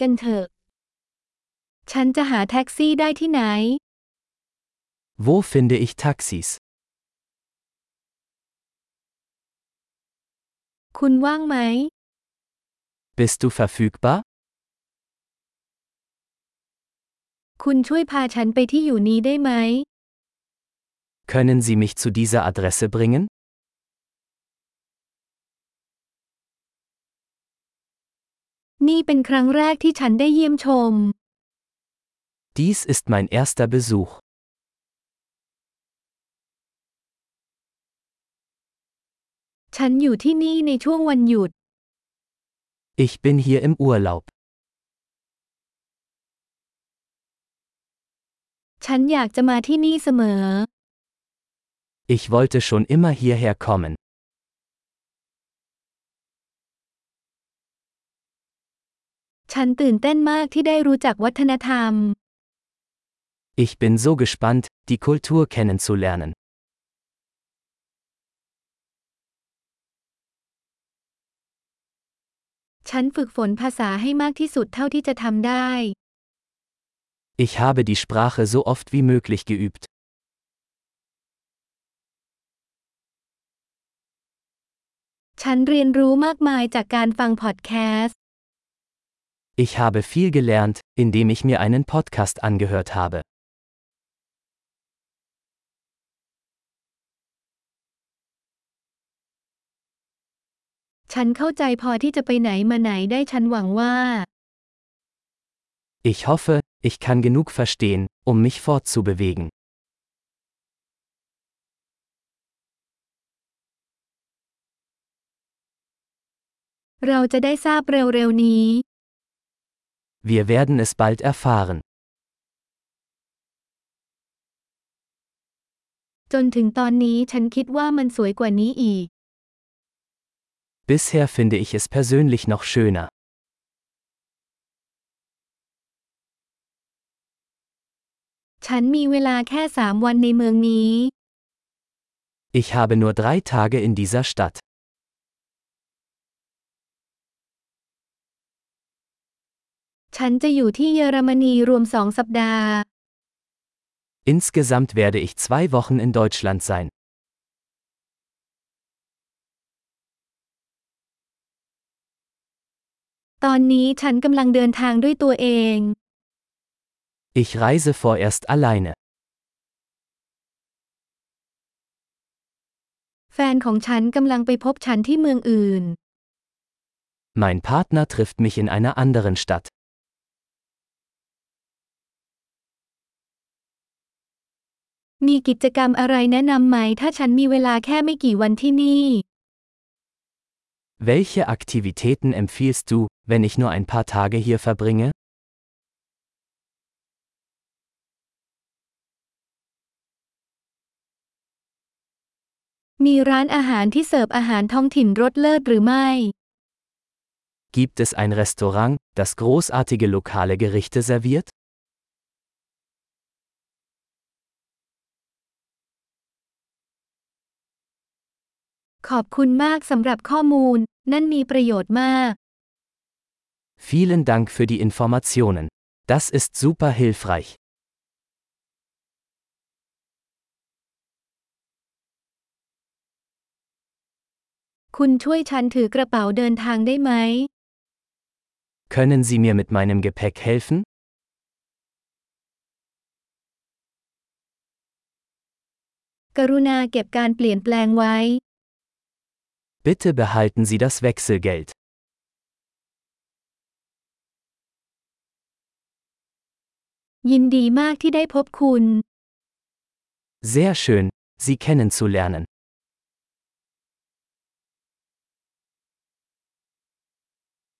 กันเถอะ ฉันจะหาแท็กซี่ได้ที่ไหน Wo finde ich Taxis? คุณว่างไหม Bist du verfügbar? คุณช่วยพาฉันไปที่อยู่นี้ได้ไหม Können Sie mich zu dieser Adresse bringen? นี่เป็นครั้งแรกที่ฉันได้เยี่ยมชม Dies ist mein erster Besuch. ฉันอยู่ที่นี่ในช่วงวันหยุด Ich bin hier im Urlaub. ฉันอยากจะมาที่นี่เสมอ Ich wollte schon immer hierher kommen. ฉันตื่นเต้นมากที่ได้รู้จักวัฒนธรรม Ich bin so gespannt, die Kultur kennenzulernen. ฉันฝึกฝนภาษาให้มากที่สุดเท่าที่จะทำได้ Ich habe die Sprache so oft wie möglich geübt. ฉันเรียนรู้มากมายจากการฟังพอดแคสต์ Ich habe viel gelernt, indem ich mir einen Podcast angehört habe. Ich hoffe, ich kann genug verstehen, um mich fortzubewegen. Wir werden es bald erfahren. จนถึงตอนนี้ฉันคิดว่ามันสวยกว่านี้อีก Bisher finde ich es persönlich noch schöner. ฉันมีเวลาแค่สามวันในเมืองนี้ Ich habe nur drei Tage in dieser Stadt. ฉันจะอยู่ที่เยอรมนีรวมสองสัปดาห์ Insgesamt werde ich zwei Wochen in Deutschland sein. ตอนนี้ฉันกำลังเดินทางด้วยตัวเอง Ich reise vorerst alleine. แฟนของฉันกำลังไปพบฉันที่เมืองอื่น Mein Partner trifft mich in einer anderen Stadt. มีกิจกรรมอะไรแนะนำไหมถ้าฉันมีเวลาแค่ไม่กี่วันที่นี่ Welche Aktivitäten empfiehlst du, wenn ich nur ein paar Tage hier verbringe? มีร้านอาหารที่เสิร์ฟอาหารท้องถิ่นรสเลิศหรือไม่ Gibt es ein Restaurant, das großartige lokale Gerichte serviert? ขอบคุณมากสำหรับข้อมูล นั่นมีประโยชน์มาก Vielen Dank für die Informationen. Das ist super hilfreich. คุณช่วยฉันถือกระเป๋าเดินทางได้ไหม Können Sie mir mit meinem Gepäck helfen? กรุณาเก็บการเปลี่ยนแปลงไว้ Bitte behalten Sie das Wechselgeld. Sehr schön, Sie kennenzulernen.